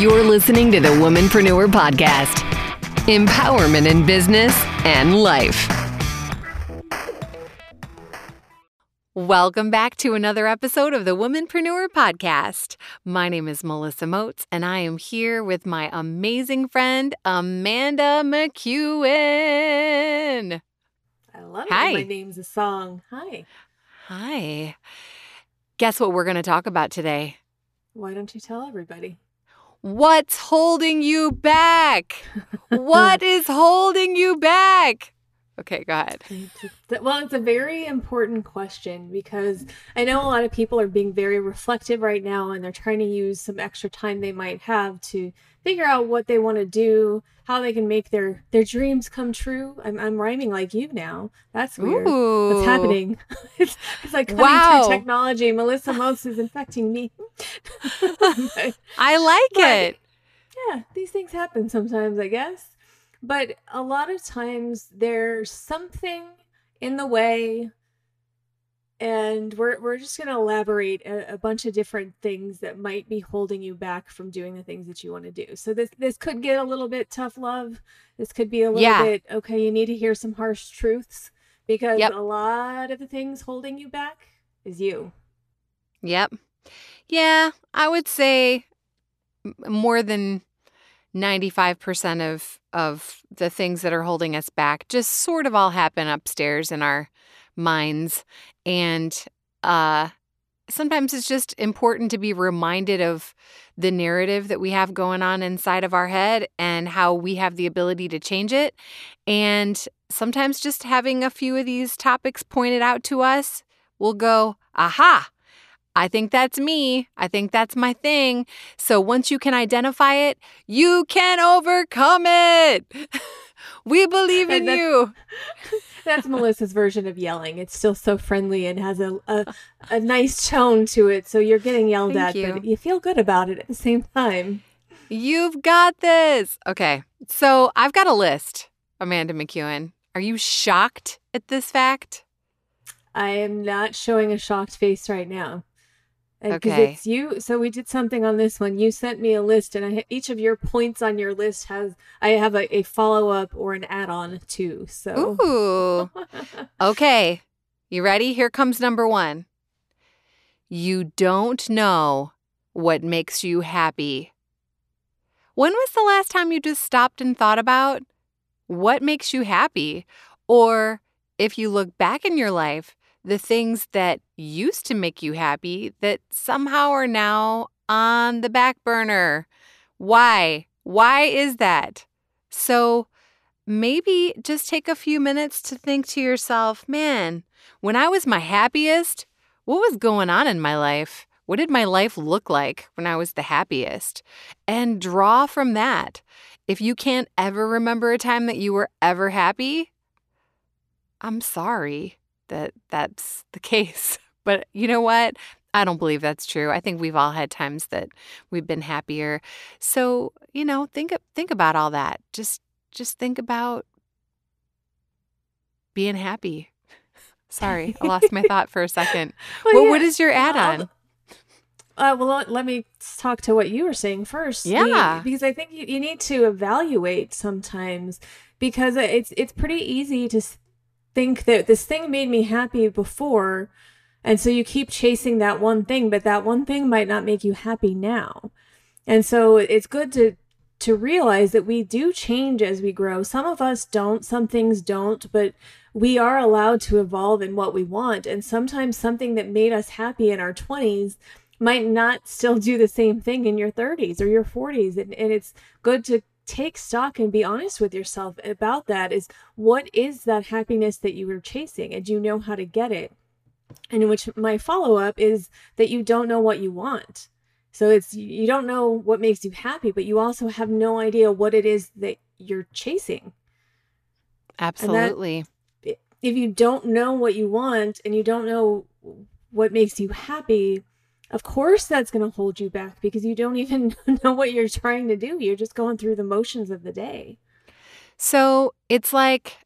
You're listening to the Womanpreneur Podcast empowerment in business and life. Welcome back to another episode of the Womanpreneur Podcast. My name is Melissa Moats, and I am here with my amazing friend, Amanda McEwen. I love Hi. it. My name's a song. Hi. Hi. Guess what we're going to talk about today? Why don't you tell everybody? What's holding you back? what is holding you back? Okay, go ahead. Well, it's a very important question because I know a lot of people are being very reflective right now and they're trying to use some extra time they might have to figure out what they want to do, how they can make their their dreams come true. I'm, I'm rhyming like you now. That's weird. Ooh. What's happening? it's, it's like coming Wow. through technology. Melissa Moats is infecting me. But- I like But- it. yeah, these things happen sometimes, I guess. But a lot of times there's something in the way, and we're we're just gonna elaborate a, a bunch of different things that might be holding you back from doing the things that you want to do. So this this could get a little bit tough love. This could be a little Yeah. bit okay. You need to hear some harsh truths because Yep. a lot of the things holding you back is you. Yep. Yeah, I would say more than 95% of of the things that are holding us back just sort of all happen upstairs in our minds and uh sometimes it's just important to be reminded of the narrative that we have going on inside of our head and how we have the ability to change it and sometimes just having a few of these topics pointed out to us will go aha I think that's me. I think that's my thing. So once you can identify it, you can overcome it. we believe in that's- you. That's Melissa's version of yelling. It's still so friendly and has a, a, a nice tone to it. So you're getting yelled Thank at, but you. you feel good about it at the same time. You've got this. Okay. So I've got a list, Amanda McEwen. Are you shocked at this fact? I am not showing a shocked face right now. Because Okay. it's you. So we did something on this one. You sent me a list, and I each of your points on your list has I have a, a follow up or an add on too. So Ooh. Okay. You ready? Here comes number one. You don't know what makes you happy. When was the last time you just stopped and thought about what makes you happy? Or if you look back in your life, the things that used to make you happy that somehow are now on the back burner. Why? Why is that? So, maybe just take a few minutes to think to yourself, man, when I was my happiest, what was going on in my life? What did my life look like when I was the happiest? And draw from that. If you can't ever remember a time that you were ever happy, I'm sorry that that's the case. But you know what? I don't believe that's true. I think we've all had times that we've been happier. So, you know, think think about all that. Just just think about being happy. Sorry, I lost my thought for a second. Well, Well, yeah. what is your add-on? Uh, well, let- me talk to what you were saying first. Yeah. because I think you, you need to evaluate sometimes because it's it's pretty easy to think that this thing made me happy before, and so you keep chasing that one thing, but that one thing might not make you happy now. And so it's good to to realize that we do change as we grow. Some of us don't, some things don't, but we are allowed to evolve in what we want. And sometimes something that made us happy in our 20s might not still do the same thing in your 30s or your 40s. And, and it's good to take stock and be honest with yourself about that is what is that happiness that you were chasing? And do you know how to get it? And in which my follow-up is that you don't know what you want. So it's you don't know what makes you happy but you also have no idea what it is that you're chasing. Absolutely. if you don't know what you want and you don't know what makes you happy of course that's going to hold you back because you don't even know what you're trying to do you're just going through the motions of the day So it's like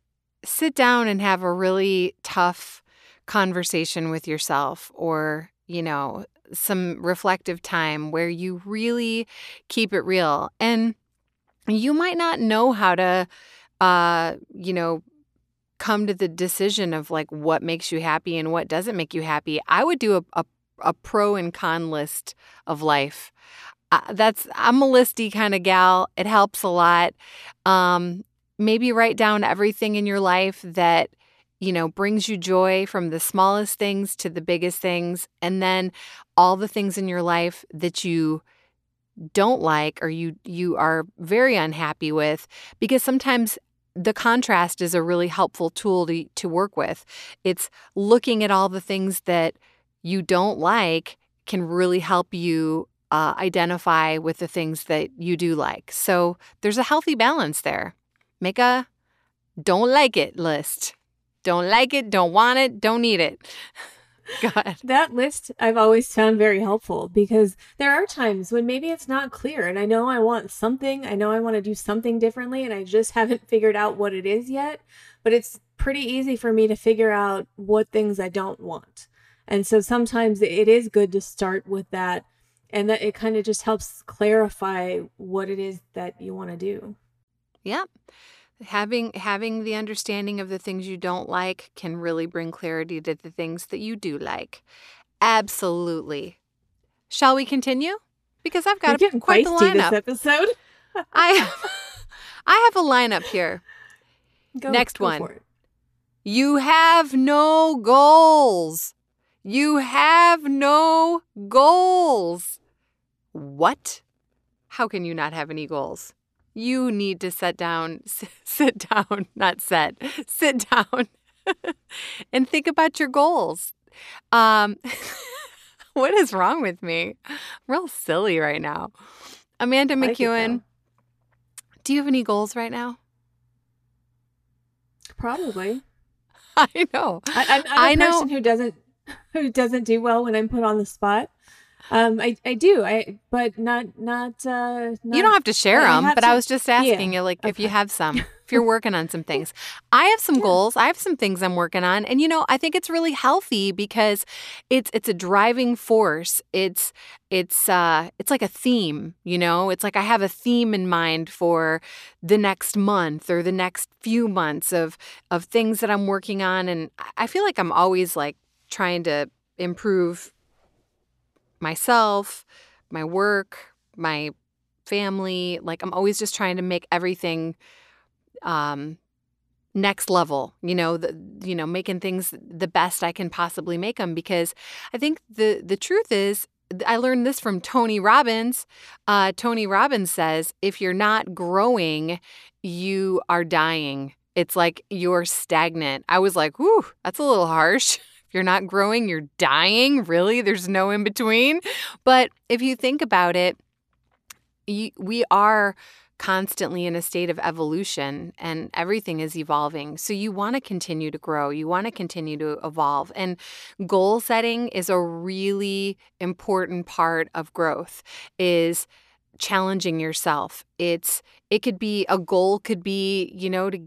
sit down and have a really tough conversation with yourself or, you know, some reflective time where you really keep it real. And you might not know how to, uh, you know, come to the decision of like what makes you happy and what doesn't make you happy. I would do a, a, a pro and con list of life. Uh, that's I'm a listy kind of gal. It helps a lot. Um, maybe write down everything in your life that you know brings you joy from the smallest things to the biggest things and then all the things in your life that you don't like or you you are very unhappy with because sometimes the contrast is a really helpful tool to, to work with. It's looking at all the things that you don't like can really help you uh, identify with the things that you do like. So there's a healthy balance there. Make a don't like it list. Don't like it, don't want it, don't need it. God. That list I've always found very helpful because there are times when maybe it's not clear and I know I want something, I know I want to do something differently and I just haven't figured out what it is yet, but it's pretty easy for me to figure out what things I don't want. And so sometimes it is good to start with that and that it kind of just helps clarify what it is that you want to do. Yep having having the understanding of the things you don't like can really bring clarity to the things that you do like. Absolutely. Shall we continue? Because I've got a, quite the lineup. This episode. I have, I have a lineup here. Go, Next go one. You have no goals. You have no goals. What? How can you not have any goals? you need to sit down, sit down, not set, sit down and think about your goals. Um, what is wrong with me? I'm real silly right now. Amanda McEwen, do you have any goals right now? Probably. I know. I, am a person know. who doesn't who doesn't do well when I'm put on the spot. Um, I, I do. I but not not. Uh, not you don't have to share them. But to, I was just asking yeah, you, like, okay. if you have some, if you're working on some things. I have some yeah. goals. I have some things I'm working on, and you know, I think it's really healthy because it's it's a driving force. It's it's uh it's like a theme. You know, it's like I have a theme in mind for the next month or the next few months of of things that I'm working on, and I feel like I'm always like trying to improve myself, my work, my family. Like I'm always just trying to make everything um next level, you know, the, you know, making things the best I can possibly make them because I think the the truth is I learned this from Tony Robbins. Uh, Tony Robbins says if you're not growing, you are dying. It's like you're stagnant. I was like, whew, that's a little harsh. you're not growing, you're dying. Really? There's no in between. But if you think about it, we are constantly in a state of evolution and everything is evolving. So you want to continue to grow, you want to continue to evolve. And goal setting is a really important part of growth is challenging yourself. It's it could be a goal could be, you know, to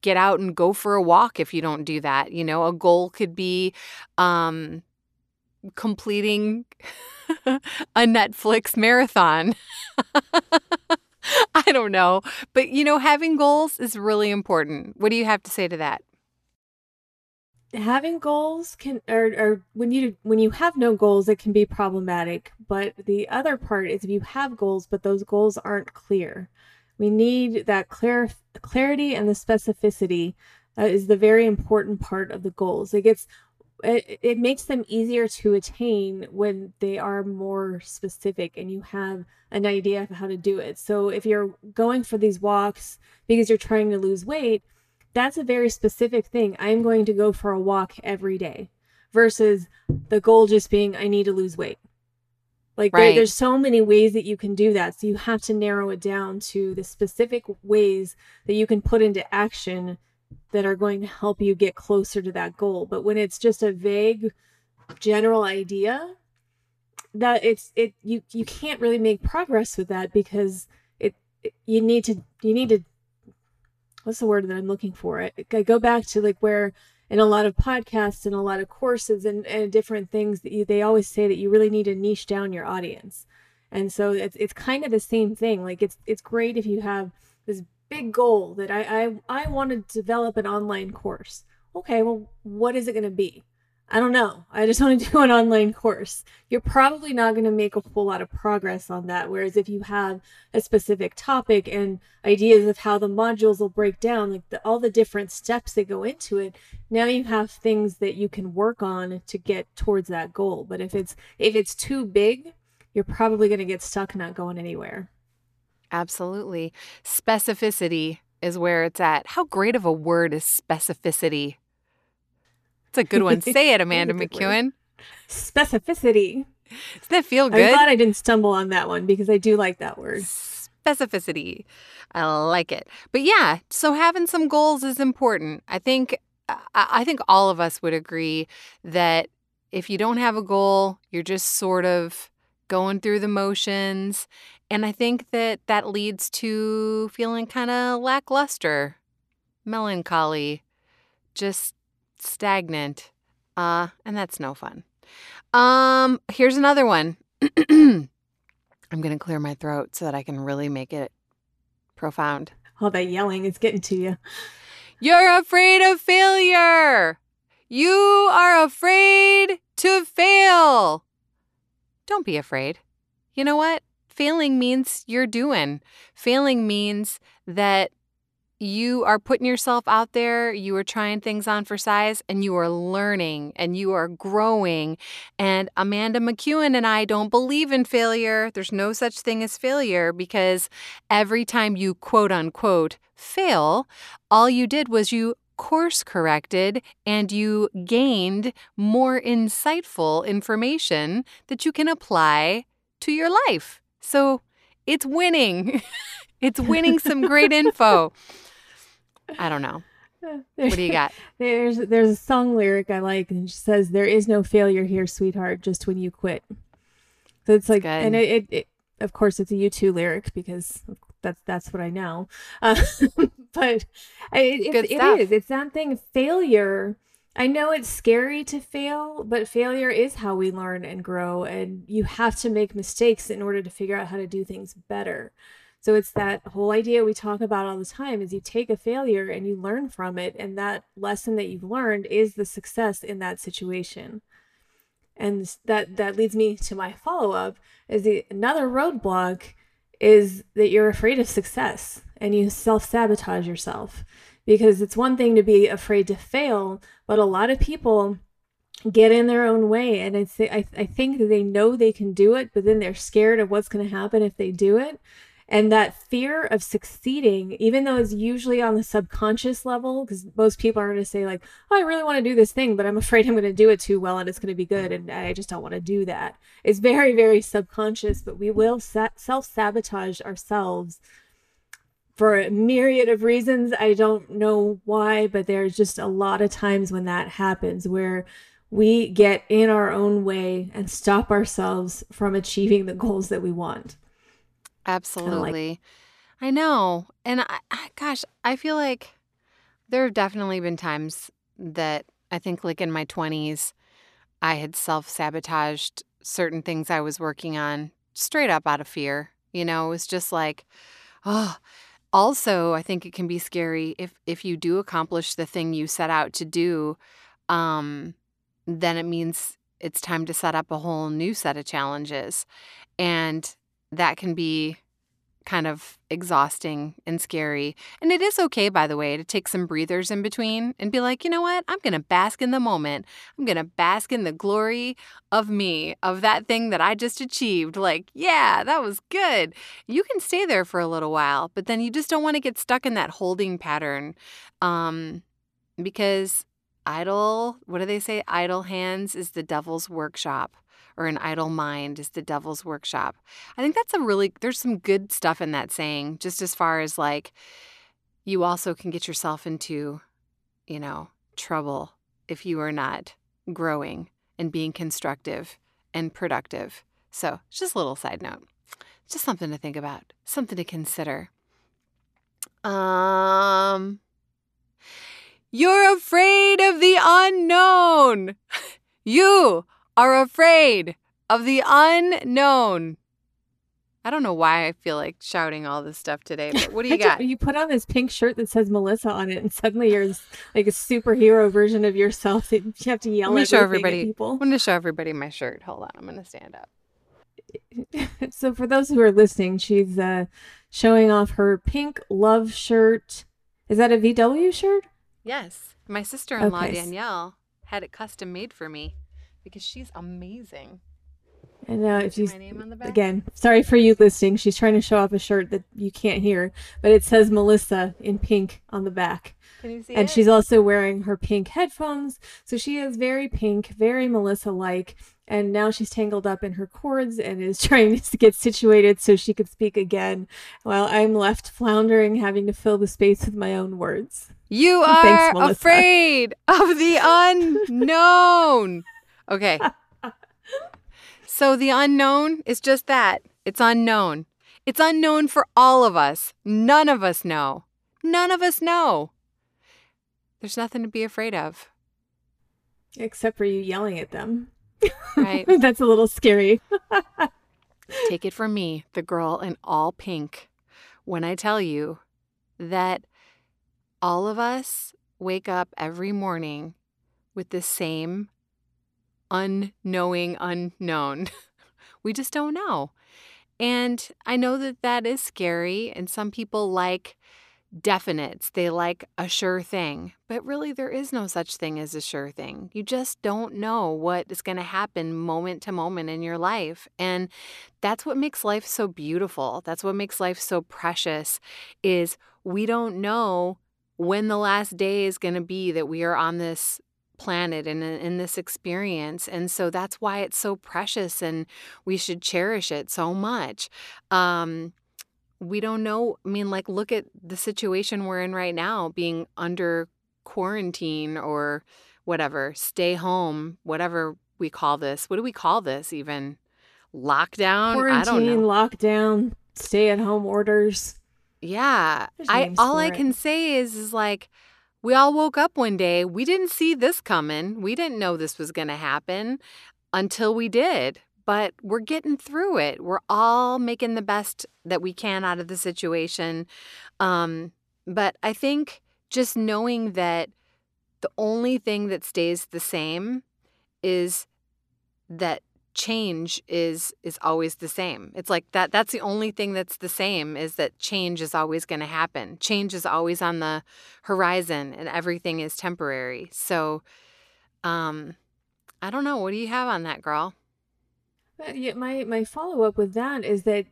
get out and go for a walk if you don't do that. You know, a goal could be um, completing a Netflix marathon. I don't know. But, you know, having goals is really important. What do you have to say to that? having goals can or, or when you when you have no goals it can be problematic but the other part is if you have goals but those goals aren't clear we need that clear clarity and the specificity uh, is the very important part of the goals. It gets it, it makes them easier to attain when they are more specific and you have an idea of how to do it. So if you're going for these walks because you're trying to lose weight, that's a very specific thing. I'm going to go for a walk every day versus the goal just being I need to lose weight. Like right. there, there's so many ways that you can do that. So you have to narrow it down to the specific ways that you can put into action that are going to help you get closer to that goal. But when it's just a vague general idea, that it's it you you can't really make progress with that because it, it you need to you need to what's the word that I'm looking for? It I go back to like where in a lot of podcasts and a lot of courses and, and different things that you, they always say that you really need to niche down your audience. And so it's it's kind of the same thing. Like it's it's great if you have this big goal that I I, I want to develop an online course. Okay, well, what is it going to be? I don't know. I just want to do an online course. You're probably not going to make a whole lot of progress on that. Whereas if you have a specific topic and ideas of how the modules will break down, like the, all the different steps that go into it, now you have things that you can work on to get towards that goal. But if it's if it's too big, you're probably going to get stuck not going anywhere. Absolutely. Specificity is where it's at. How great of a word is specificity? A good one. Say it, Amanda McEwen. Specificity. Does that feel good? I'm glad I didn't stumble on that one because I do like that word. Specificity. I like it. But yeah, so having some goals is important. I think uh, I think all of us would agree that if you don't have a goal, you're just sort of going through the motions. And I think that that leads to feeling kind of lackluster, melancholy, just stagnant. Uh, and that's no fun. Um, here's another one. I'm going to clear my throat so that I can really make it profound. All that yelling is getting to you. You're afraid of failure. You are afraid to fail. Don't be afraid. You know what? Failing means you're doing. Failing means that you are putting yourself out there, you are trying things on for size, and you are learning and you are growing. And Amanda McEwen and I don't believe in failure. There's no such thing as failure because every time you quote unquote fail, all you did was you course corrected and you gained more insightful information that you can apply to your life. So it's winning. it's winning some great info. I don't know. What do you got? There's there's a song lyric I like, and it says, "There is no failure here, sweetheart, just when you quit." So it's like, and it, it, it, of course, it's a U2 lyric because that's that's what I know. Uh, but it, it, it is. It's that thing. Failure. I know it's scary to fail, but failure is how we learn and grow, and you have to make mistakes in order to figure out how to do things better. So it's that whole idea we talk about all the time is you take a failure and you learn from it and that lesson that you've learned is the success in that situation. And that that leads me to my follow-up is the another roadblock is that you're afraid of success and you self-sabotage yourself because it's one thing to be afraid to fail, but a lot of people get in their own way and I, th- I, I think that they know they can do it but then they're scared of what's going to happen if they do it and that fear of succeeding, even though it's usually on the subconscious level, because most people are going to say, like, oh, I really want to do this thing, but I'm afraid I'm going to do it too well and it's going to be good. And I just don't want to do that. It's very, very subconscious, but we will self sabotage ourselves for a myriad of reasons. I don't know why, but there's just a lot of times when that happens where we get in our own way and stop ourselves from achieving the goals that we want. Absolutely. Like, I know. And I, I, gosh, I feel like there have definitely been times that I think, like in my 20s, I had self sabotaged certain things I was working on straight up out of fear. You know, it was just like, oh, also, I think it can be scary if if you do accomplish the thing you set out to do, um, then it means it's time to set up a whole new set of challenges. And that can be kind of exhausting and scary. And it is okay, by the way, to take some breathers in between and be like, you know what? I'm going to bask in the moment. I'm going to bask in the glory of me, of that thing that I just achieved. Like, yeah, that was good. You can stay there for a little while, but then you just don't want to get stuck in that holding pattern. Um, because idle, what do they say? Idle hands is the devil's workshop or an idle mind is the devil's workshop. I think that's a really, there's some good stuff in that saying, just as far as like, you also can get yourself into, you know, trouble if you are not growing and being constructive and productive. So, just a little side note. Just something to think about, something to consider. Um You're afraid of the unknown. You are afraid of the unknown. I don't know why I feel like shouting all this stuff today, but what do you got? you put on this pink shirt that says Melissa on it, and suddenly you're like a superhero version of yourself that you have to yell me at show everybody. people. I'm going to show everybody my shirt. Hold on. I'm going to stand up. so for those who are listening, she's uh, showing off her pink love shirt. Is that a VW shirt? Yes. My sister in law, Okay. Danielle, had it custom made for me because she's amazing. And uh, if you my name on the back? again, sorry for you listening. She's trying to show off a shirt that you can't hear, but it says Melissa in pink on the back. Can you see and it? she's also wearing her pink headphones. So she is very pink, very Melissa like. And now she's tangled up in her cords and is trying to get situated so she could speak again while I'm left floundering, having to fill the space with my own words. You are Melissa. afraid of the unknown. Okay. So the unknown is just that it's unknown. It's unknown for all of us. None of us know. None of us know. There's nothing to be afraid of, Except for you yelling at them. right? That's a little scary. Take it from me, the girl in all pink, when I tell you that all of us wake up every morning with the same unknowing unknown. we just don't know. And I know that that is scary, and some people like definites. They like a sure thing. But really, there is no such thing as a sure thing. You just don't know what is going to happen moment to moment in your life. And that's what makes life so beautiful. That's what makes life so precious is we don't know when the last day is going to be that we are on this planet and in, this experience. And so that's why it's so precious and we should cherish it so much. Um, we don't know. I mean, like, look at the situation we're in right now, being under quarantine or whatever, stay home, whatever we call this. What do we call this even? Lockdown? I don't Quarantine, lockdown, stay at home orders. Yeah. I all I can say is is like we all woke up one day. We didn't see this coming. We didn't know this was going to happen until we did. But we're getting through it. We're all making the best that we can out of the situation. Um, but I think just knowing that the only thing that stays the same is that change is is always the same. It's like that that's the only thing that's the same is that change is always going to happen. Change is always on the horizon and everything is temporary. So um I don't know, what do you have on that girl? Uh, yeah, my my follow up with that is that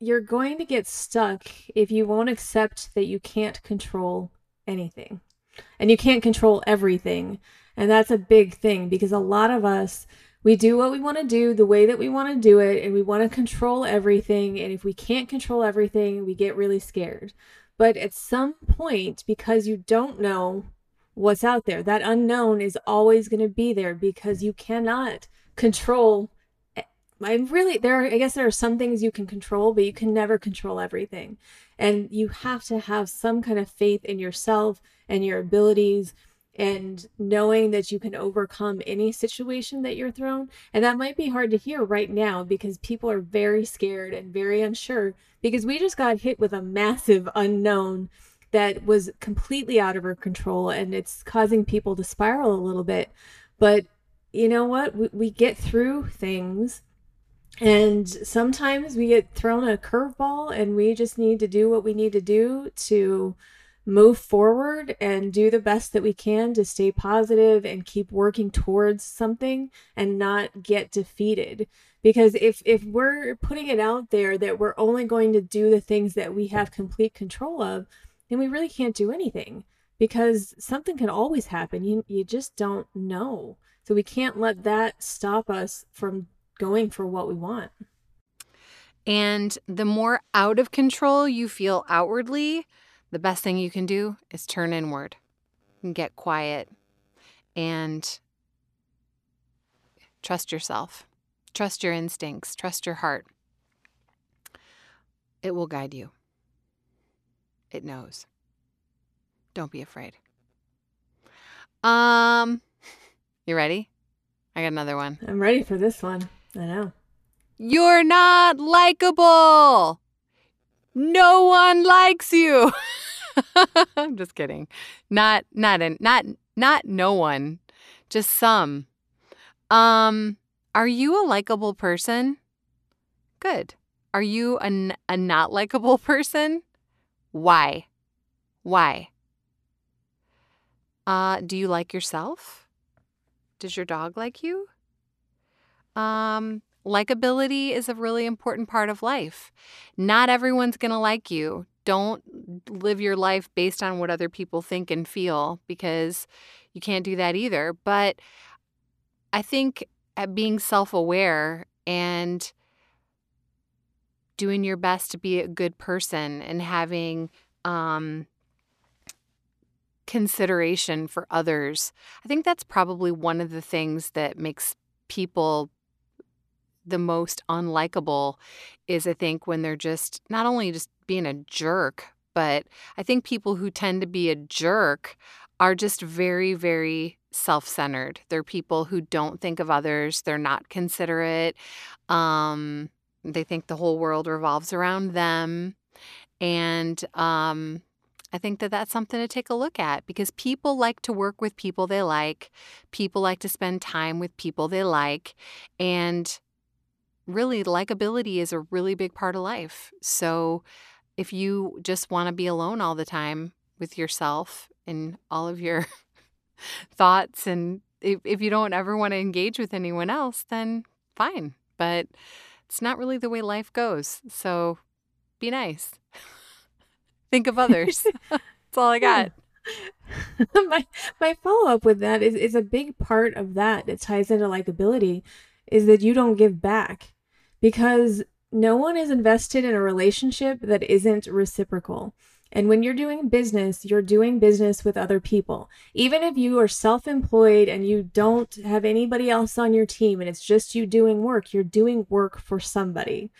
you're going to get stuck if you won't accept that you can't control anything. And you can't control everything. And that's a big thing because a lot of us we do what we want to do the way that we want to do it and we want to control everything and if we can't control everything, we get really scared. But at some point because you don't know what's out there, that unknown is always going to be there because you cannot control eh, I really there are, I guess there are some things you can control, but you can never control everything. And you have to have some kind of faith in yourself and your abilities and knowing that you can overcome any situation that you're thrown. And that might be hard to hear right now because people are very scared and very unsure because we just got hit with a massive unknown that was completely out of our control and it's causing people to spiral a little bit. But you know what? We, we get through things and sometimes we get thrown a curveball and we just need to do what we need to do to move forward and do the best that we can to stay positive and keep working towards something and not get defeated. Because if if we're putting it out there that we're only going to do the things that we have complete control of then we really can't do anything because something can always happen. You you just don't know. So we can't let that stop us from going for what we want. And the more out of control you feel outwardly, the best thing you can do is turn inward and get quiet and trust yourself. Trust your instincts, trust your heart. It will guide you. It knows. Don't be afraid. Um, you ready? I got another one. I'm ready for this one. I know. You're not likable. No one likes you. I'm just kidding. Not not in, not not no one. Just some. Um, are you a likable person? Good. Are you a, n- a not likable person? Why? Why? Uh, do you like yourself? Does your dog like you? Um, likability is a really important part of life. Not everyone's going to like you. Don't live your life based on what other people think and feel because you can't do that either. But I think at being self aware and doing your best to be a good person and having um, consideration for others, I think that's probably one of the things that makes people the most unlikable is I think when they're just not only just being a jerk, but I think people who tend to be a jerk are just very, very self centered. They're people who don't think of others, they're not considerate. Um, they think the whole world revolves around them. And um, I think that that's something to take a look at because people like to work with people they like. People like to spend time with people they like. And really, likability is a really big part of life. So if you just want to be alone all the time with yourself and all of your thoughts, and if, if you don't ever want to engage with anyone else, then fine. But it's not really the way life goes. So be nice. Think of others. That's all I got. my my follow up with that is is a big part of that. that ties into likability, is that you don't give back, because no one is invested in a relationship that isn't reciprocal. And when you're doing business, you're doing business with other people. Even if you are self employed and you don't have anybody else on your team and it's just you doing work, you're doing work for somebody.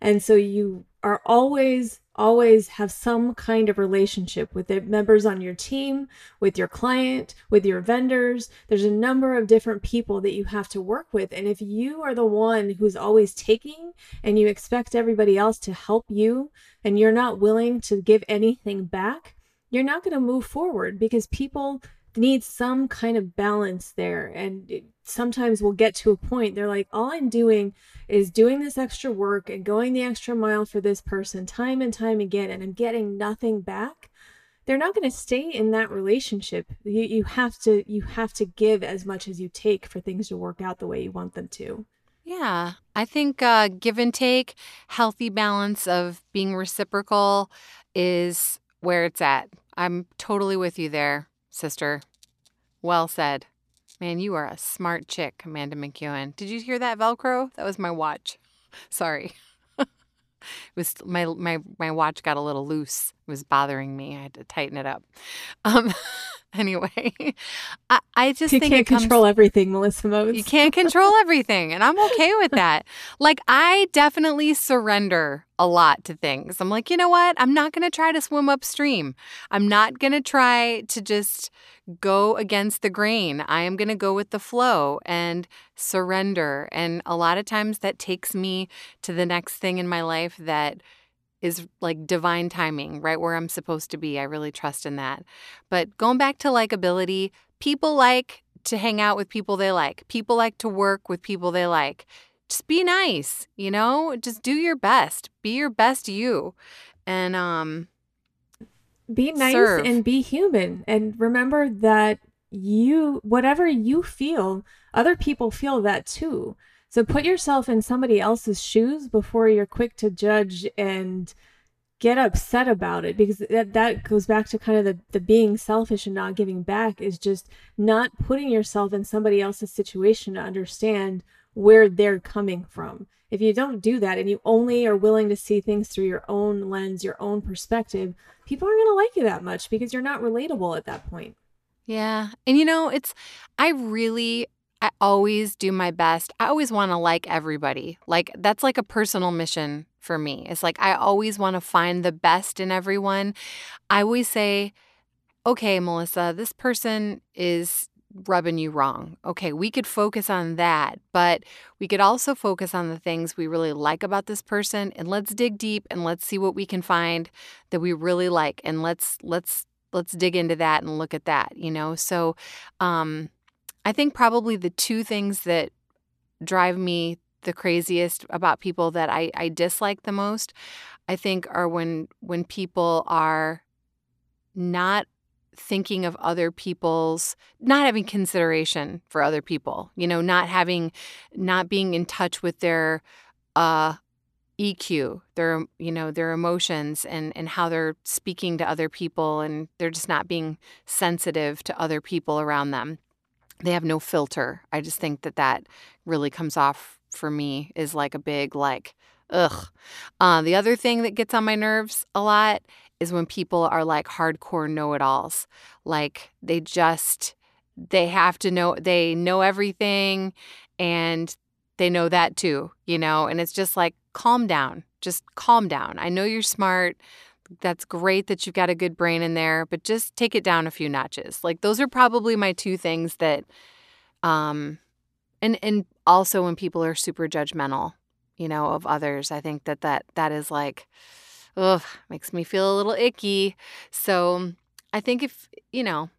And so you are always, always have some kind of relationship with the members on your team, with your client, with your vendors. There's a number of different people that you have to work with. And if you are the one who's always taking and you expect everybody else to help you and you're not willing to give anything back, you're not going to move forward because people need some kind of balance there. And sometimes we'll get to a point they're like, all I'm doing is doing this extra work and going the extra mile for this person time and time again, and I'm getting nothing back. They're not going to stay in that relationship. You, you have to you have to give as much as you take for things to work out the way you want them to. Yeah, I think uh, give and take, healthy balance of being reciprocal is where it's at. I'm totally with you there, sister. Well said. Man, you are a smart chick, Amanda McEwen. Did you hear that Velcro? That was my watch. Sorry. it was my my my watch got a little loose. Was bothering me. I had to tighten it up. Um anyway, I, I just you think can't comes, control everything, Melissa Moats. You can't control everything, and I'm okay with that. Like I definitely surrender a lot to things. I'm like, you know what? I'm not going to try to swim upstream. I'm not going to try to just go against the grain. I am going to go with the flow and surrender. And a lot of times that takes me to the next thing in my life that is like divine timing, right where I'm supposed to be. I really trust in that. But going back to likability, people like to hang out with people they like. People like to work with people they like. Just be nice, you know? Just do your best. Be your best you. And um be nice serve. and be human and remember that you whatever you feel, other people feel that too. So put yourself in somebody else's shoes before you're quick to judge and get upset about it because that, that goes back to kind of the, the being selfish and not giving back is just not putting yourself in somebody else's situation to understand where they're coming from. If you don't do that and you only are willing to see things through your own lens, your own perspective, people aren't going to like you that much because you're not relatable at that point. Yeah. And you know, it's, I really, I always do my best. I always want to like everybody. Like, that's like a personal mission for me. It's like, I always want to find the best in everyone. I always say, okay, Melissa, this person is rubbing you wrong. Okay, we could focus on that, but we could also focus on the things we really like about this person and let's dig deep and let's see what we can find that we really like and let's let's let's dig into that and look at that, you know? So um I think probably the two things that drive me the craziest about people that I, I dislike the most, I think are when when people are not thinking of other people's not having consideration for other people you know not having not being in touch with their uh EQ their you know their emotions and and how they're speaking to other people and they're just not being sensitive to other people around them they have no filter. I just think that that really comes off for me is like a big like ugh. Uh, the other thing that gets on my nerves a lot is when people are like hardcore know-it-alls. Like they just they have to know they know everything and they know that too you know? And it's just like calm down. Just calm down. I know you're smart that's great that you've got a good brain in there but just take it down a few notches like those are probably my two things that um and and also when people are super judgmental you know of others i think that that that is like ugh, makes me feel a little icky. So I think if, you know,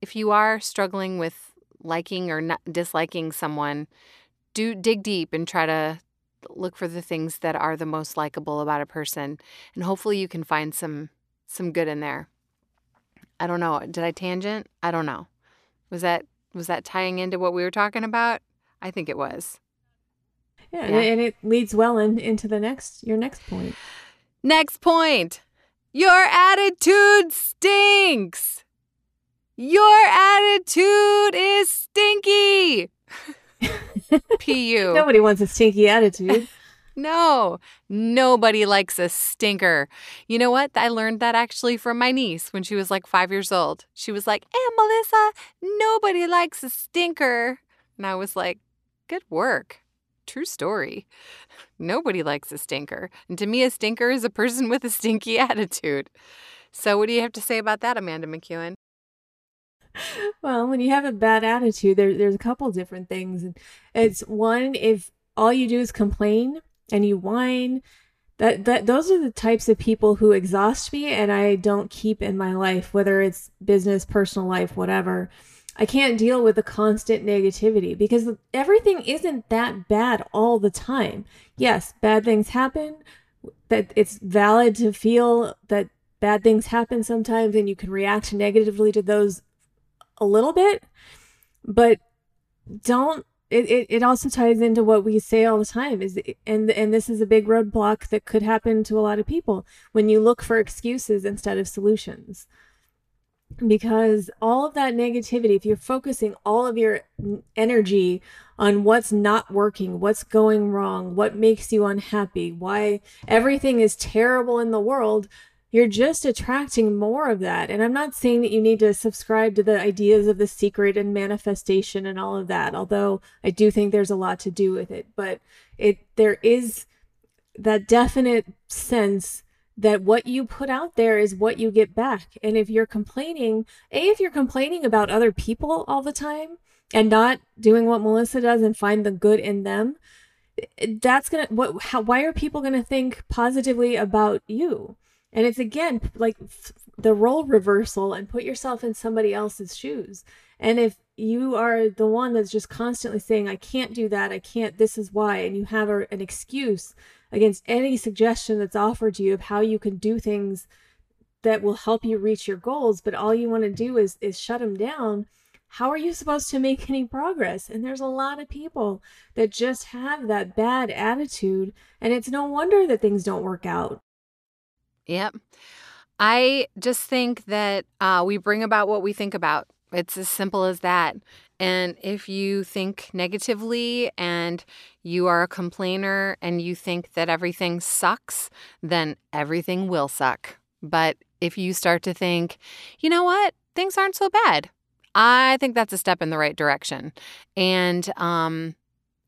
if you are struggling with liking or not disliking someone, do dig deep and try to look for the things that are the most likable about a person and hopefully you can find some some good in there. I don't know. Did I tangent? I don't know. Was that was that tying into what we were talking about? I think it was. Yeah, yeah. and it leads well in, into the next your next point. Next point. Your attitude stinks. Your attitude is stinky. Pu. Nobody wants a stinky attitude. no, nobody likes a stinker. You know what? I learned that actually from my niece when she was like five years old. She was like, Aunt Melissa, nobody likes a stinker. And I was like, good work. True story. Nobody likes a stinker. And to me, a stinker is a person with a stinky attitude. So, what do you have to say about that, Amanda McEwen? Well, when you have a bad attitude, there, there's a couple different things. It's one, if all you do is complain and you whine, that, that those are the types of people who exhaust me and I don't keep in my life, whether it's business, personal life, whatever. I can't deal with the constant negativity because everything isn't that bad all the time. Yes, bad things happen. That it's valid to feel that bad things happen sometimes and you can react negatively to those a little bit, but don't it, it, it also ties into what we say all the time is and and this is a big roadblock that could happen to a lot of people when you look for excuses instead of solutions. Because all of that negativity, if you're focusing all of your energy on what's not working, what's going wrong, what makes you unhappy, why everything is terrible in the world, you're just attracting more of that. And I'm not saying that you need to subscribe to the ideas of the secret and manifestation and all of that, although I do think there's a lot to do with it. But it there is that definite sense that what you put out there is what you get back. And if you're complaining, A, if you're complaining about other people all the time and not doing what Melissa does and find the good in them, that's gonna what how why are people gonna think positively about you and it's again like the role reversal and put yourself in somebody else's shoes. And if you are the one that's just constantly saying i can't do that. I can't this is why and you have a, an excuse against any suggestion that's offered to you of how you can do things that will help you reach your goals but all you want to do is is shut them down how are you supposed to make any progress? And there's a lot of people that just have that bad attitude and it's no wonder that things don't work out yep. I just think that uh, we bring about what we think about. It's as simple as that. And if you think negatively and you are a complainer and you think that everything sucks, then everything will suck. But if you start to think, you know what, things aren't so bad, I think that's a step in the right direction. And um,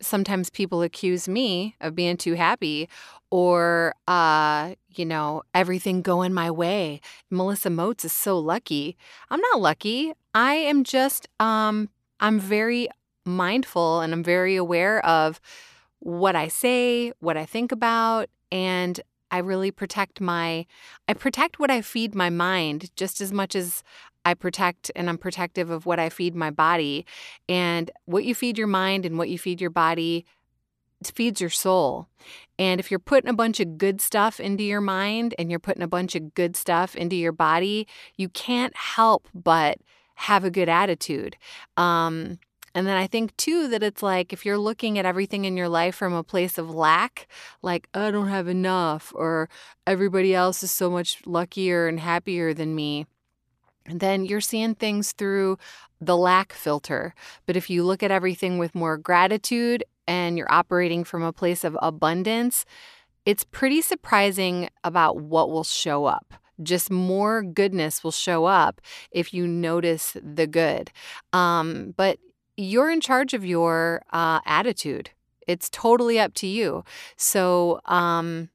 sometimes people accuse me of being too happy or uh you know everything going my way. Melissa moats is so lucky. I'm not lucky. I am just um I'm very mindful and I'm very aware of what I say, what I think about, and I really protect my I protect what I feed my mind just as much as I protect and I'm protective of what I feed my body. And what you feed your mind and what you feed your body feeds your soul. And if you're putting a bunch of good stuff into your mind and you're putting a bunch of good stuff into your body, you can't help but have a good attitude. Um, and then I think too that it's like if you're looking at everything in your life from a place of lack, like, I don't have enough, or everybody else is so much luckier and happier than me, then you're seeing things through the lack filter. But if you look at everything with more gratitude and you're operating from a place of abundance, it's pretty surprising about what will show up just more goodness will show up if you notice the good. Um, but you're in charge of your uh, attitude. It's totally up to you. So, um,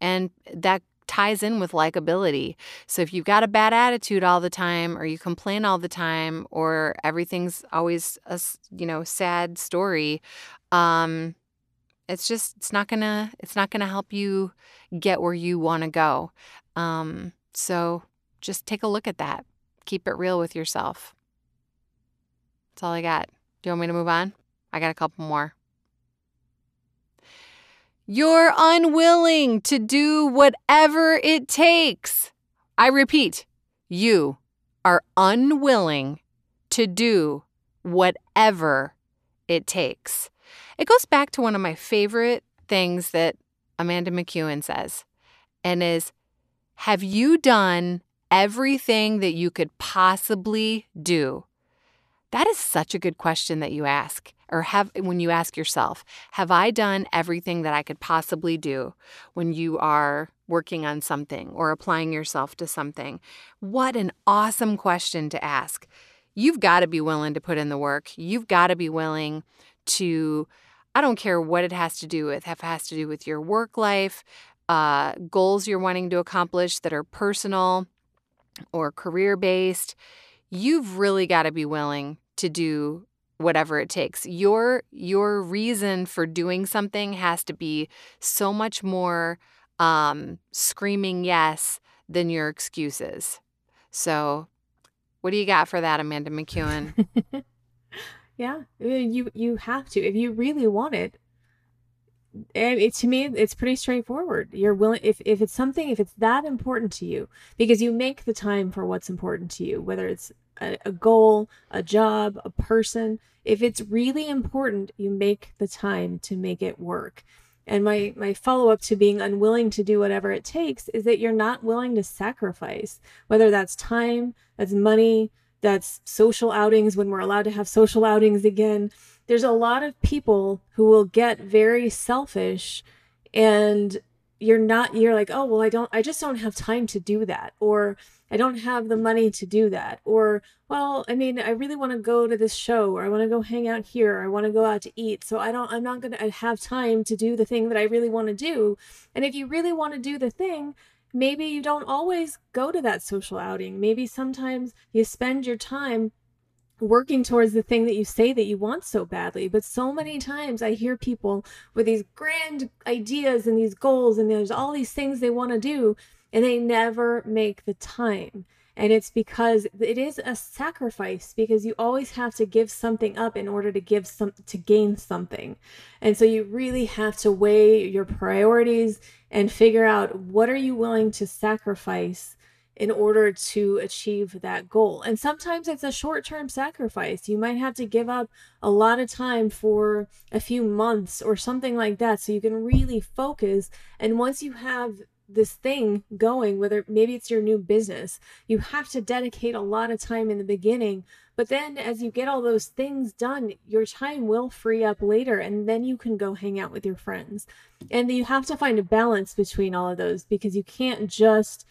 and that ties in with likability. So if you've got a bad attitude all the time or you complain all the time or everything's always a, you know, sad story, um it's just it's not going to it's not going to help you get where you want to go. Um so just take a look at that. Keep it real with yourself. That's all I got. Do you want me to move on? I got a couple more. You're unwilling to do whatever it takes. I repeat, you are unwilling to do whatever it takes. It goes back to one of my favorite things that Amanda McEwen says, and is Have you done everything that you could possibly do? That is such a good question that you ask or have when you ask yourself, have I done everything that I could possibly do when you are working on something or applying yourself to something? What an awesome question to ask. You've got to be willing to put in the work. You've got to be willing to I don't care what it has to do with, if it has to do with your work life, uh, goals you're wanting to accomplish that are personal or career based. You've really got to be willing to do whatever it takes. Your your reason for doing something has to be so much more um, screaming yes than your excuses. So, what do you got for that, Amanda McEwen? yeah, you you have to if you really want it. And it, to me, it's pretty straightforward. You're willing if if it's something if it's that important to you because you make the time for what's important to you, whether it's a, a goal, a job, a person. If it's really important, you make the time to make it work. And my my follow up to being unwilling to do whatever it takes is that you're not willing to sacrifice, whether that's time, that's money, that's social outings when we're allowed to have social outings again. There's a lot of people who will get very selfish and you're not you're like, "Oh, well I don't I just don't have time to do that." Or I don't have the money to do that. Or, well, I mean, I really want to go to this show or I want to go hang out here. Or I want to go out to eat. So I don't, I'm not going to have time to do the thing that I really want to do. And if you really want to do the thing, maybe you don't always go to that social outing. Maybe sometimes you spend your time working towards the thing that you say that you want so badly. But so many times I hear people with these grand ideas and these goals, and there's all these things they want to do and they never make the time. And it's because it is a sacrifice because you always have to give something up in order to give some to gain something. And so you really have to weigh your priorities and figure out what are you willing to sacrifice in order to achieve that goal. And sometimes it's a short-term sacrifice. You might have to give up a lot of time for a few months or something like that so you can really focus and once you have this thing going, whether maybe it's your new business, you have to dedicate a lot of time in the beginning. But then as you get all those things done, your time will free up later and then you can go hang out with your friends. And you have to find a balance between all of those because you can't just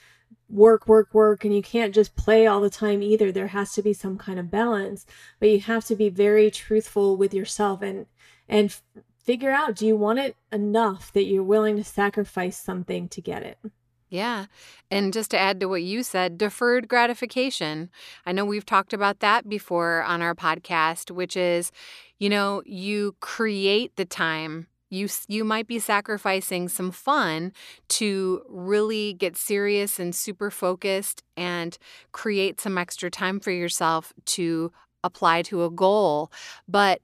work, work, work, and you can't just play all the time either. There has to be some kind of balance, but you have to be very truthful with yourself and and figure out do you want it enough that you're willing to sacrifice something to get it Yeah. And just to add to what you said, deferred gratification. I know we've talked about that before on our podcast, which is, you know, you create the time. You, you might be sacrificing some fun to really get serious and super focused and create some extra time for yourself to apply to a goal. But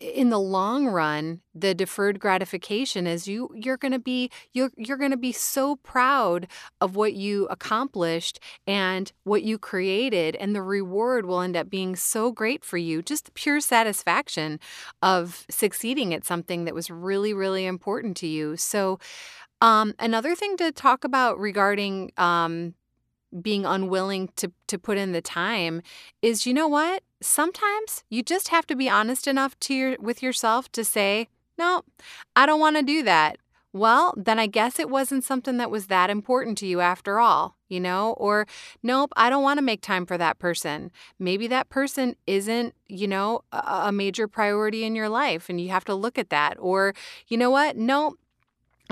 in the long run the deferred gratification is you you're going to be you're you're going to be so proud of what you accomplished and what you created and the reward will end up being so great for you. Just the pure satisfaction of succeeding at something that was really really important to you. So um, another thing to talk about regarding um, being unwilling to to put in the time is you know what sometimes you just have to be honest enough to your with yourself to say no i don't want to do that. Well then i guess it wasn't something that was that important to you after all you know? Or nope i don't want to make time for that person. Maybe that person isn't you know a, a major priority in your life and you have to look at that. Or you know what? Nope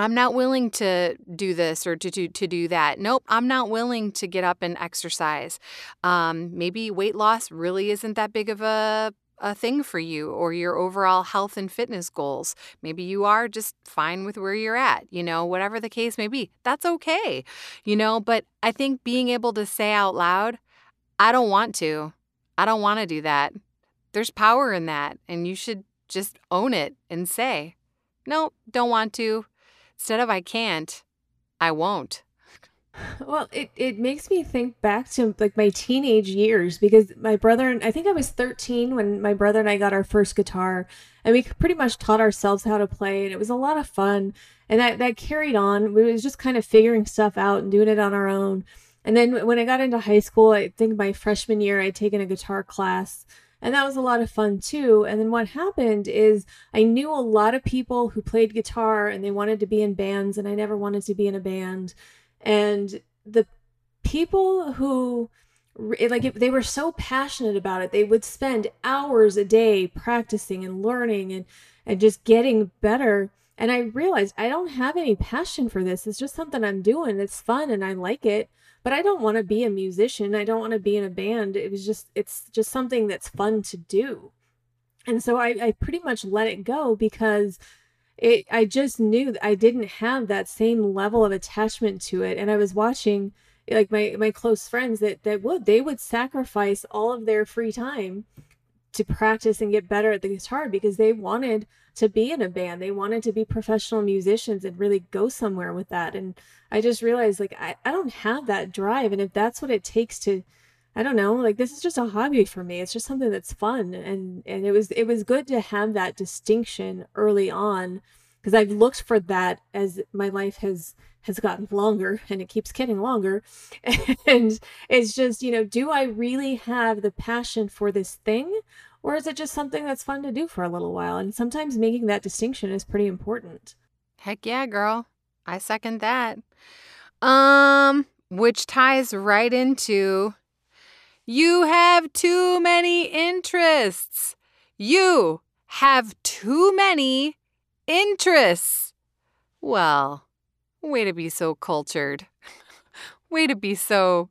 I'm not willing to do this or to do, to do that. Nope, I'm not willing to get up and exercise. Um, maybe weight loss really isn't that big of a a thing for you or your overall health and fitness goals. Maybe you are just fine with where you're at, you know, whatever the case may be. That's okay, you know, but I think being able to say out loud, I don't want to. I don't want to do that. There's power in that, and you should just own it and say, no, don't want to. Instead of I can't, I won't. Well, it, it makes me think back to like my teenage years because my brother and I think I was 13 when my brother and I got our first guitar and we pretty much taught ourselves how to play and it was a lot of fun and that, that carried on. We was just kind of figuring stuff out and doing it on our own. And then when I got into high school, I think my freshman year, I'd taken a guitar class and that was a lot of fun too. And then what happened is I knew a lot of people who played guitar and they wanted to be in bands, and I never wanted to be in a band. And the people who like they were so passionate about it they would spend hours a day practicing and learning and and just getting better and i realized i don't have any passion for this it's just something i'm doing it's fun and i like it but I don't want to be a musician. I don't want to be in a band. It was just, it's just something that's fun to do. And so I, I pretty much let it go because it, I just knew I didn't have that same level of attachment to it. And I was watching like my, my close friends that, that would, they would sacrifice all of their free time to practice and get better at the guitar because they wanted to be in a band. They wanted to be professional musicians and really go somewhere with that. And I just realized like I, I don't have that drive. And if that's what it takes to I don't know, like this is just a hobby for me. It's just something that's fun. And and it was it was good to have that distinction early on because I've looked for that as my life has has gotten longer and it keeps getting longer. And it's just, you know, do I really have the passion for this thing or is it just something that's fun to do for a little while? And sometimes making that distinction is pretty important. Heck yeah, girl. I second that. Um, which ties right into you have too many interests. You have too many interests. Well, way to be so cultured. way to be so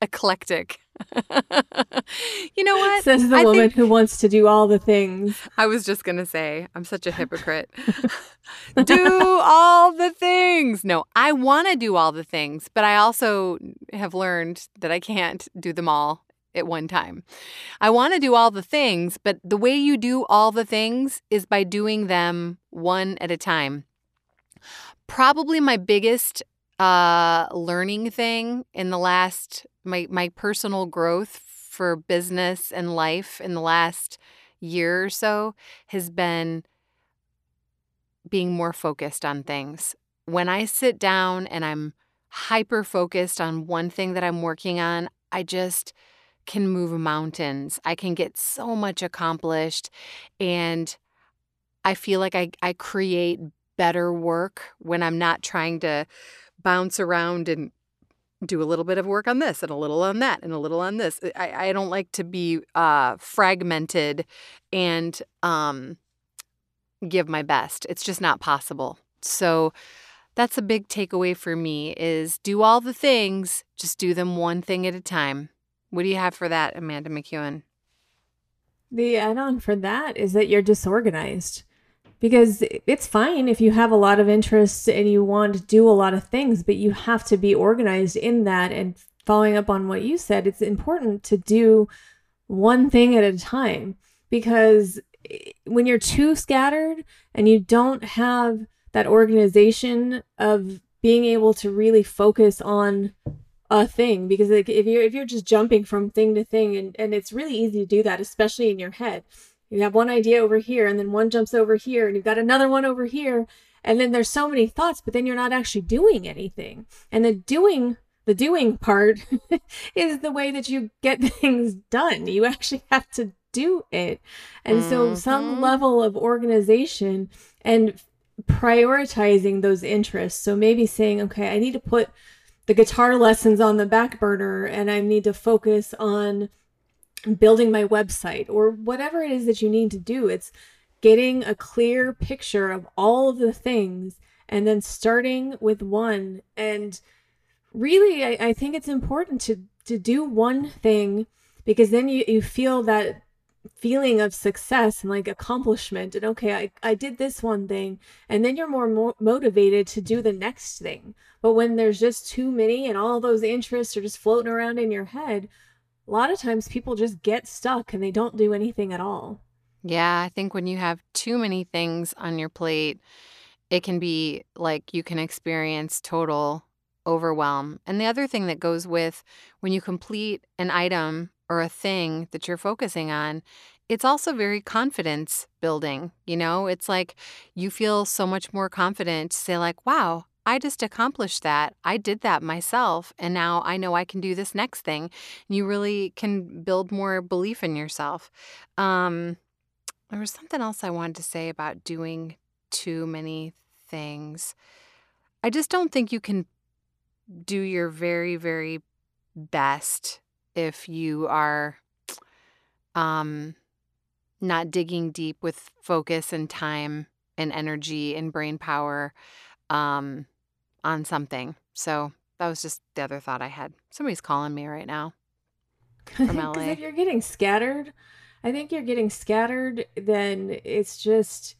eclectic. you know what? Says the I woman think... who wants to do all the things. I was just going to say, I'm such a hypocrite. do all the things. No, I want to do all the things, but I also have learned that I can't do them all at one time. I want to do all the things, but the way you do all the things is by doing them one at a time. Probably my biggest uh, learning thing in the last my my personal growth for business and life in the last year or so has been being more focused on things. When I sit down and I'm hyper focused on one thing that I'm working on, I just can move mountains. I can get so much accomplished and I feel like I, I create better work when I'm not trying to bounce around and do a little bit of work on this and a little on that and a little on this. I, I don't like to be uh, fragmented and um, give my best. It's just not possible. So that's a big takeaway for me is do all the things, just do them one thing at a time. What do you have for that, Amanda McEwen? The add on for that is that you're disorganized because it's fine if you have a lot of interests and you want to do a lot of things, but you have to be organized in that. And following up on what you said, it's important to do one thing at a time because eh, when you're too scattered and you don't have that organization of being able to really focus on a thing because like if you're if you're just jumping from thing to thing and, and it's really easy to do that especially in your head you have one idea over here and then one jumps over here and you've got another one over here and then there's so many thoughts but then you're not actually doing anything and the doing the doing part is the way that you get things done you actually have to do it and mm-hmm. so some mm-hmm. level of organization and prioritizing those interests. So maybe saying, okay, I need to put the guitar lessons on the back burner and I need to focus on building my website or whatever it is that you need to do. It's getting a clear picture of all of the things and then starting with one. And really, I, I think it's important to, to do one thing because then you, you feel that feeling of success and like accomplishment and okay I, I did this one thing and then you're more mo- motivated to do the next thing but when there's just too many and all those interests are just floating around in your head a lot of times people just get stuck and they don't do anything at all yeah i think when you have too many things on your plate it can be like you can experience total overwhelm and the other thing that goes with when you complete an item or a thing that you're focusing on, it's also very confidence building. You know, it's like you feel so much more confident to say, like, wow, I just accomplished that. I did that myself. And now I know I can do this next thing. You really can build more belief in yourself. Um, there was something else I wanted to say about doing too many things. I just don't think you can do your very, very best if you are um, not digging deep with focus and time and energy and brain power um, on something. So that was just the other thought I had. Somebody's calling me right now from LA. Because if you're getting scattered, I think you're getting scattered, then it's just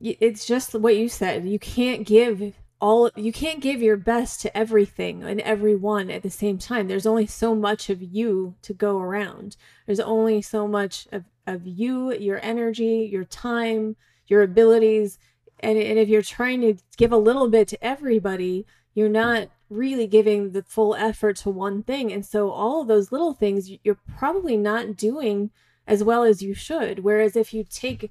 it's just what you said. You can't give all you can't give your best to everything and everyone at the same time there's only so much of you to go around there's only so much of, of you your energy your time your abilities and, and if you're trying to give a little bit to everybody you're not really giving the full effort to one thing. And so all of those little things you're probably not doing as well as you should. Whereas if you take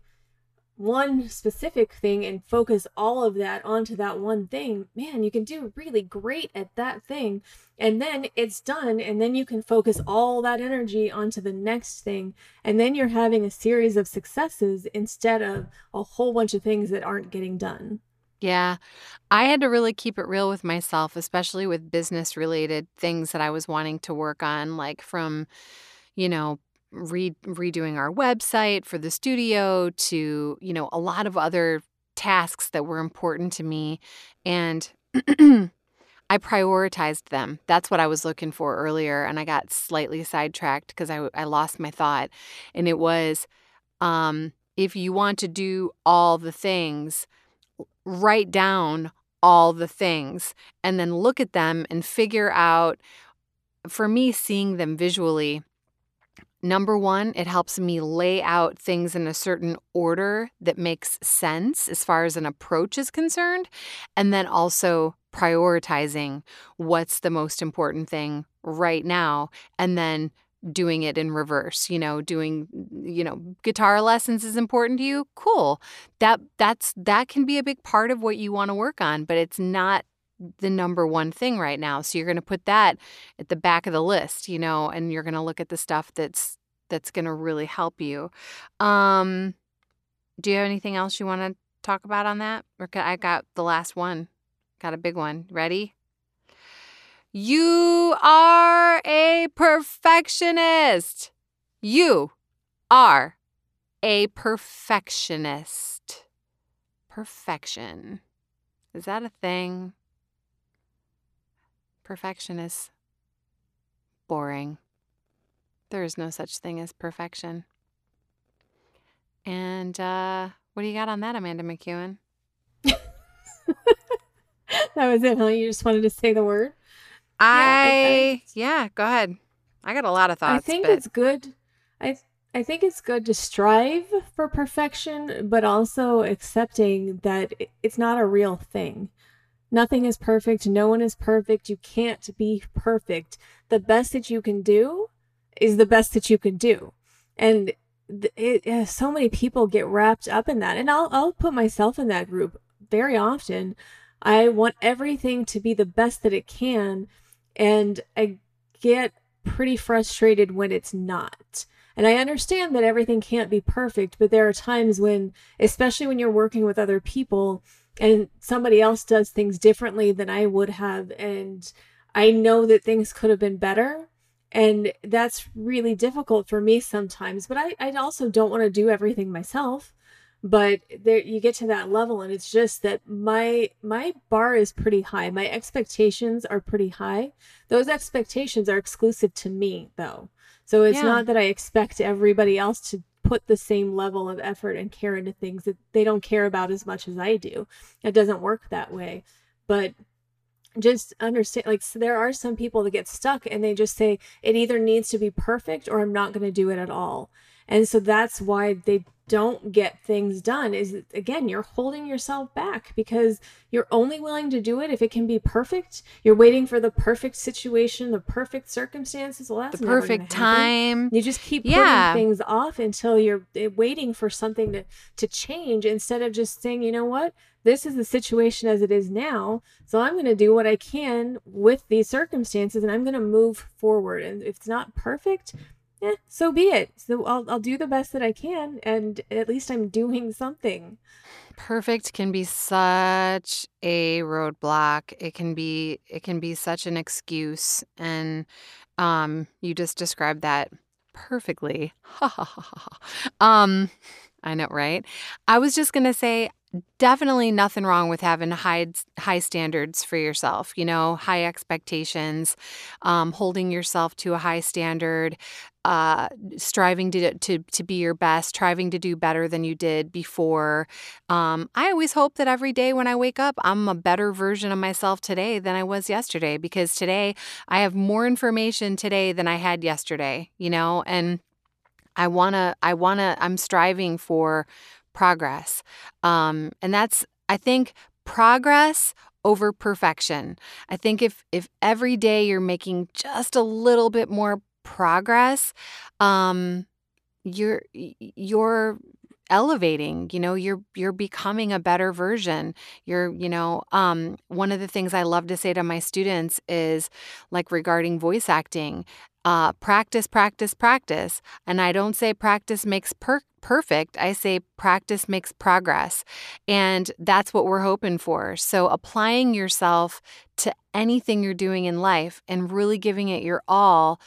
one specific thing and focus all of that onto that one thing, man, you can do really great at that thing. And then it's done. And then you can focus all that energy onto the next thing. And then you're having a series of successes instead of a whole bunch of things that aren't getting done. Yeah. I had to really keep it real with myself, especially with business related things that I was wanting to work on, like from, you know, re- redoing our website for the studio to, you know, a lot of other tasks that were important to me. And I prioritized them. That's what I was looking for earlier. And I got slightly sidetracked because I, I lost my thought. And it was um, if you want to do all the things, write down all the things and then look at them and figure out. For me, seeing them visually, Number one, it helps me lay out things in a certain order that makes sense as far as an approach is concerned. And then also prioritizing what's the most important thing right now. And then doing it in reverse you know doing you know guitar lessons is important to you cool that that's that can be a big part of what you want to work on but it's not the number one thing right now. So you're going to put that at the back of the list, you know, and you're going to look at the stuff that's that's going to really help you. Um do you have anything else you want to talk about on that? Or I got the last one. Got a big one. Ready? You are a perfectionist. You are a perfectionist. Perfection. Is that a thing? Perfection is boring. There is no such thing as perfection. And uh, what do you got on that, Amanda McEwen? that was it, huh? You just wanted to say the word? I, yeah, yeah go ahead. I got a lot of thoughts. I think but... it's good. I I think it's good to strive for perfection, but also accepting that it's not a real thing. Nothing is perfect. No one is perfect. You can't be perfect. The best that you can do is the best that you can do. And it, it, so many people get wrapped up in that. And I'll, I'll put myself in that group very often. I want everything to be the best that it can. And I get pretty frustrated when it's not. And I understand that everything can't be perfect, but there are times when, especially when you're working with other people and somebody else does things differently than I would have, and I know that things could have been better. And that's really difficult for me sometimes, but I, I also don't want to do everything myself but there you get to that level and it's just that my my bar is pretty high my expectations are pretty high those expectations are exclusive to me though so it's yeah. not that i expect everybody else to put the same level of effort and care into things that they don't care about as much as i do. It doesn't work that way. But just understand like so there are some people that get stuck and they just say it either needs to be perfect or i'm not going to do it at all. And so that's why they don't get things done is again you're holding yourself back because you're only willing to do it if it can be perfect. You're waiting for the perfect situation the perfect circumstances. Well the perfect time. You just keep yeah. putting things off until you're eh, waiting for something to to change instead of just saying you know what? This is the situation as it is now so i'm going to do what i can with these circumstances and i'm going to move forward. And if it's not perfect eh, so be it. So I'll I'll do the best that I can, and at least I'm doing something. Perfect can be such a roadblock. It can be it can be such an excuse, and um, you just described that perfectly. Ha ha ha ha um, I know, right? I was just gonna say definitely nothing wrong with having high high standards for yourself you know high expectations um, holding yourself to a high standard uh, striving to, to to be your best striving to do better than you did before um, i always hope that every day when i wake up i'm a better version of myself today than i was yesterday because today i have more information today than i had yesterday you know and I want to I want to I'm striving for progress. Um, and that's, I think, progress over perfection. I think if if every day you're making just a little bit more progress, um, you're you're elevating you know you're you're becoming a better version you're you know um one of the things i love to say to my students is like regarding voice acting uh, practice, practice, practice. And I don't say practice makes per- perfect. I say practice makes progress. And that's what we're hoping for. So applying yourself to anything you're doing in life and really giving it your all,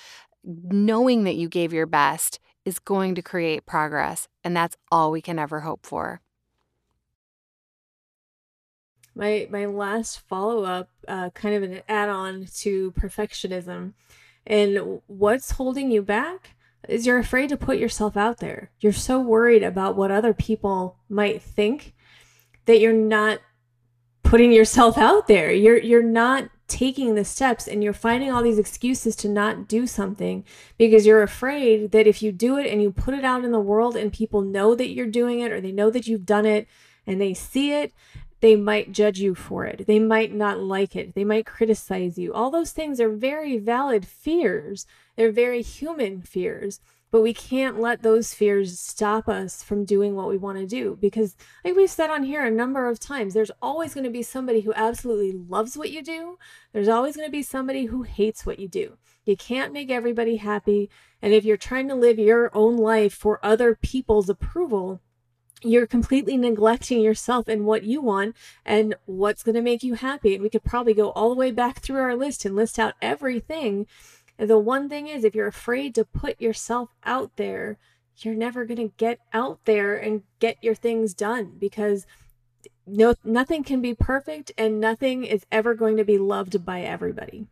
knowing that you gave your best, is going to create progress. And that's all we can ever hope for. My, my last follow up, uh, kind of an add on to perfectionism and what's holding you back is you're afraid to put yourself out there. You're so worried about what other people might think that you're not putting yourself out there. You're you're not taking the steps and you're finding all these excuses to not do something because you're afraid that if you do it and you put it out in the world and people know that you're doing it or they know that you've done it and they see it they might judge you for it. They might not like it. They might criticize you. All those things are very valid fears. They're very human fears. But we can't let those fears stop us from doing what we want to do because, like we've said on here a number of times, there's always going to be somebody who absolutely loves what you do. There's always going to be somebody who hates what you do. You can't make everybody happy. And if you're trying to live your own life for other people's approval, you're completely neglecting yourself and what you want and what's going to make you happy. And we could probably go all the way back through our list and list out everything. And the one thing is, if you're afraid to put yourself out there, you're never going to get out there and get your things done because no nothing can be perfect and nothing is ever going to be loved by everybody.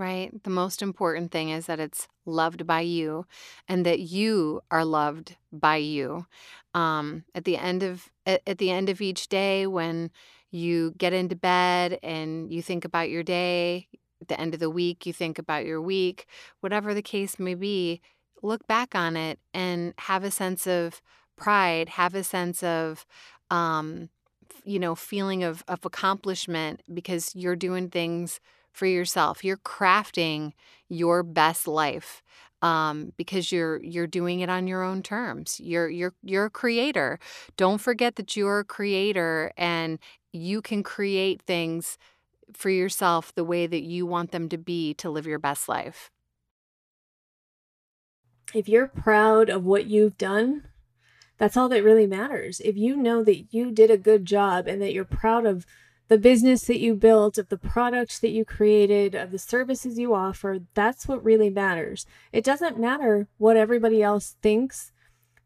Right. The most important thing is that it's loved by you and that you are loved by you. Um, at the end of at, at the end of each day when you get into bed and you think about your day, at the end of the week you think about your week, whatever the case may be, look back on it and have a sense of pride, have a sense of um, you know, feeling of, of accomplishment because you're doing things for yourself. You're crafting your best life um, because you're you're doing it on your own terms. You're you're you're a creator. Don't forget that you're a creator and you can create things for yourself the way that you want them to be to live your best life. If you're proud of what you've done, that's all that really matters. If you know that you did a good job and that you're proud of the business that you built, of the products that you created, of the services you offer, that's what really matters. It doesn't matter what everybody else thinks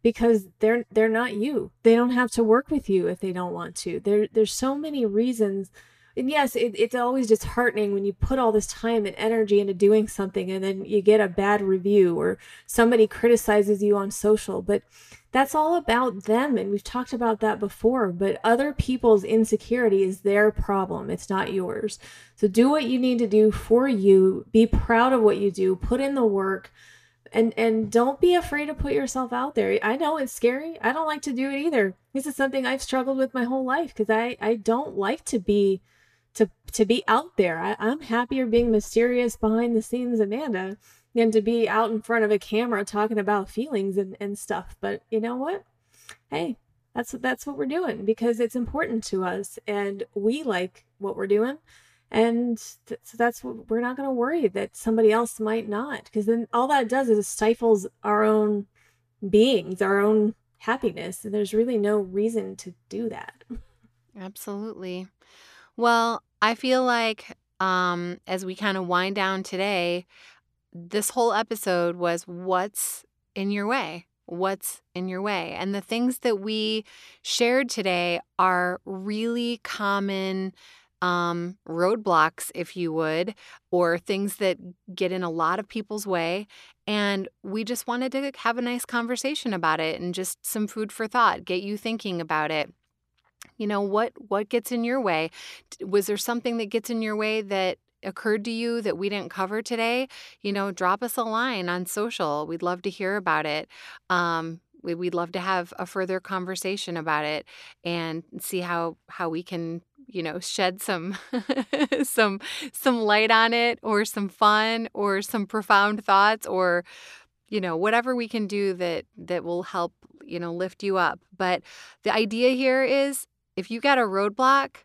because they're they're not you. They don't have to work with you if they don't want to. There there's so many reasons and yes, it, it's always disheartening when you put all this time and energy into doing something and then you get a bad review or somebody criticizes you on social. But that's all about them. And we've talked about that before. But other people's insecurity is their problem, it's not yours. So do what you need to do for you. Be proud of what you do, put in the work. And, and don't be afraid to put yourself out there. I know it's scary. I don't like to do it either. This is something I've struggled with my whole life because I, I don't like to be to to be out there. I, I'm happier being mysterious behind the scenes Amanda than to be out in front of a camera talking about feelings and, and stuff. But you know what? Hey, that's that's what we're doing because it's important to us and we like what we're doing. And th- so that's what we're not going to worry that somebody else might not because then all that does is stifles our own beings, our own happiness. And there's really no reason to do that. Absolutely. Well, I feel like um, as we kind of wind down today, this whole episode was what's in your way? What's in your way? And the things that we shared today are really common um, roadblocks, if you would, or things that get in a lot of people's way. And we just wanted to have a nice conversation about it and just some food for thought, get you thinking about it you know what what gets in your way? Was there something that gets in your way that occurred to you that we didn't cover today? You know drop us a line on social. We'd love to hear about it. Um, we, would love to have a further conversation about it and see how how we can you know shed some some some light on it or some fun or some profound thoughts or you know whatever we can do that that will help you know lift you up. But the idea here is if you got a roadblock,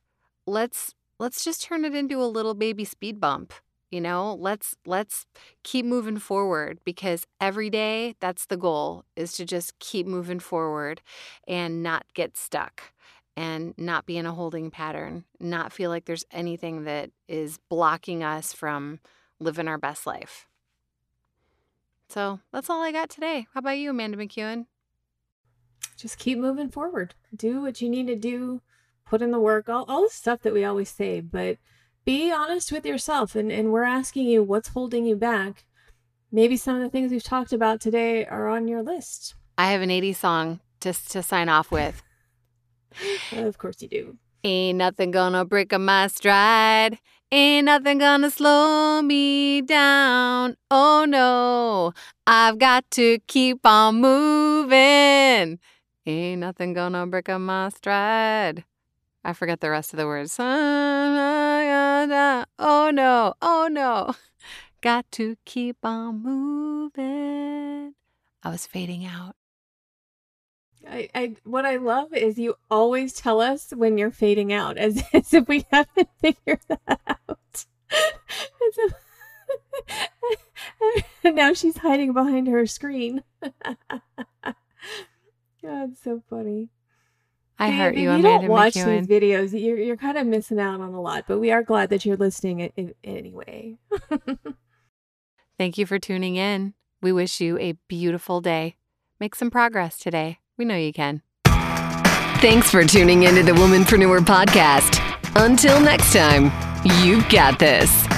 let's let's just turn it into a little baby speed bump. You know, let's let's keep moving forward because every day that's the goal is to just keep moving forward and not get stuck and not be in a holding pattern, not feel like there's anything that is blocking us from living our best life. So that's all I got today. How about you, Amanda McEwen? Just keep moving forward. Do what you need to do, put in the work, all, all the stuff that we always say, but be honest with yourself. And, and we're asking you what's holding you back. Maybe some of the things we've talked about today are on your list. I have an 80s song just to sign off with. of course you do. Ain't nothing gonna break up my stride. Ain't nothing gonna slow me down. Oh no, I've got to keep on moving. Ain't nothing gonna break up my stride. I forget the rest of the words. Oh no, oh no. Got to keep on moving. I was fading out. I, I what I love is you always tell us when you're fading out as, as if we haven't figured that out. now she's hiding behind her screen. God, so funny. I hurt you, you Amanda don't watch McEwen. these videos. You're you're kind of missing out on a lot, but we are glad that you're listening anyway. Thank you for tuning in. We wish you a beautiful day. Make some progress today. We know you can. Thanks for tuning into the Womanpreneur Podcast. Until next time, you've got this.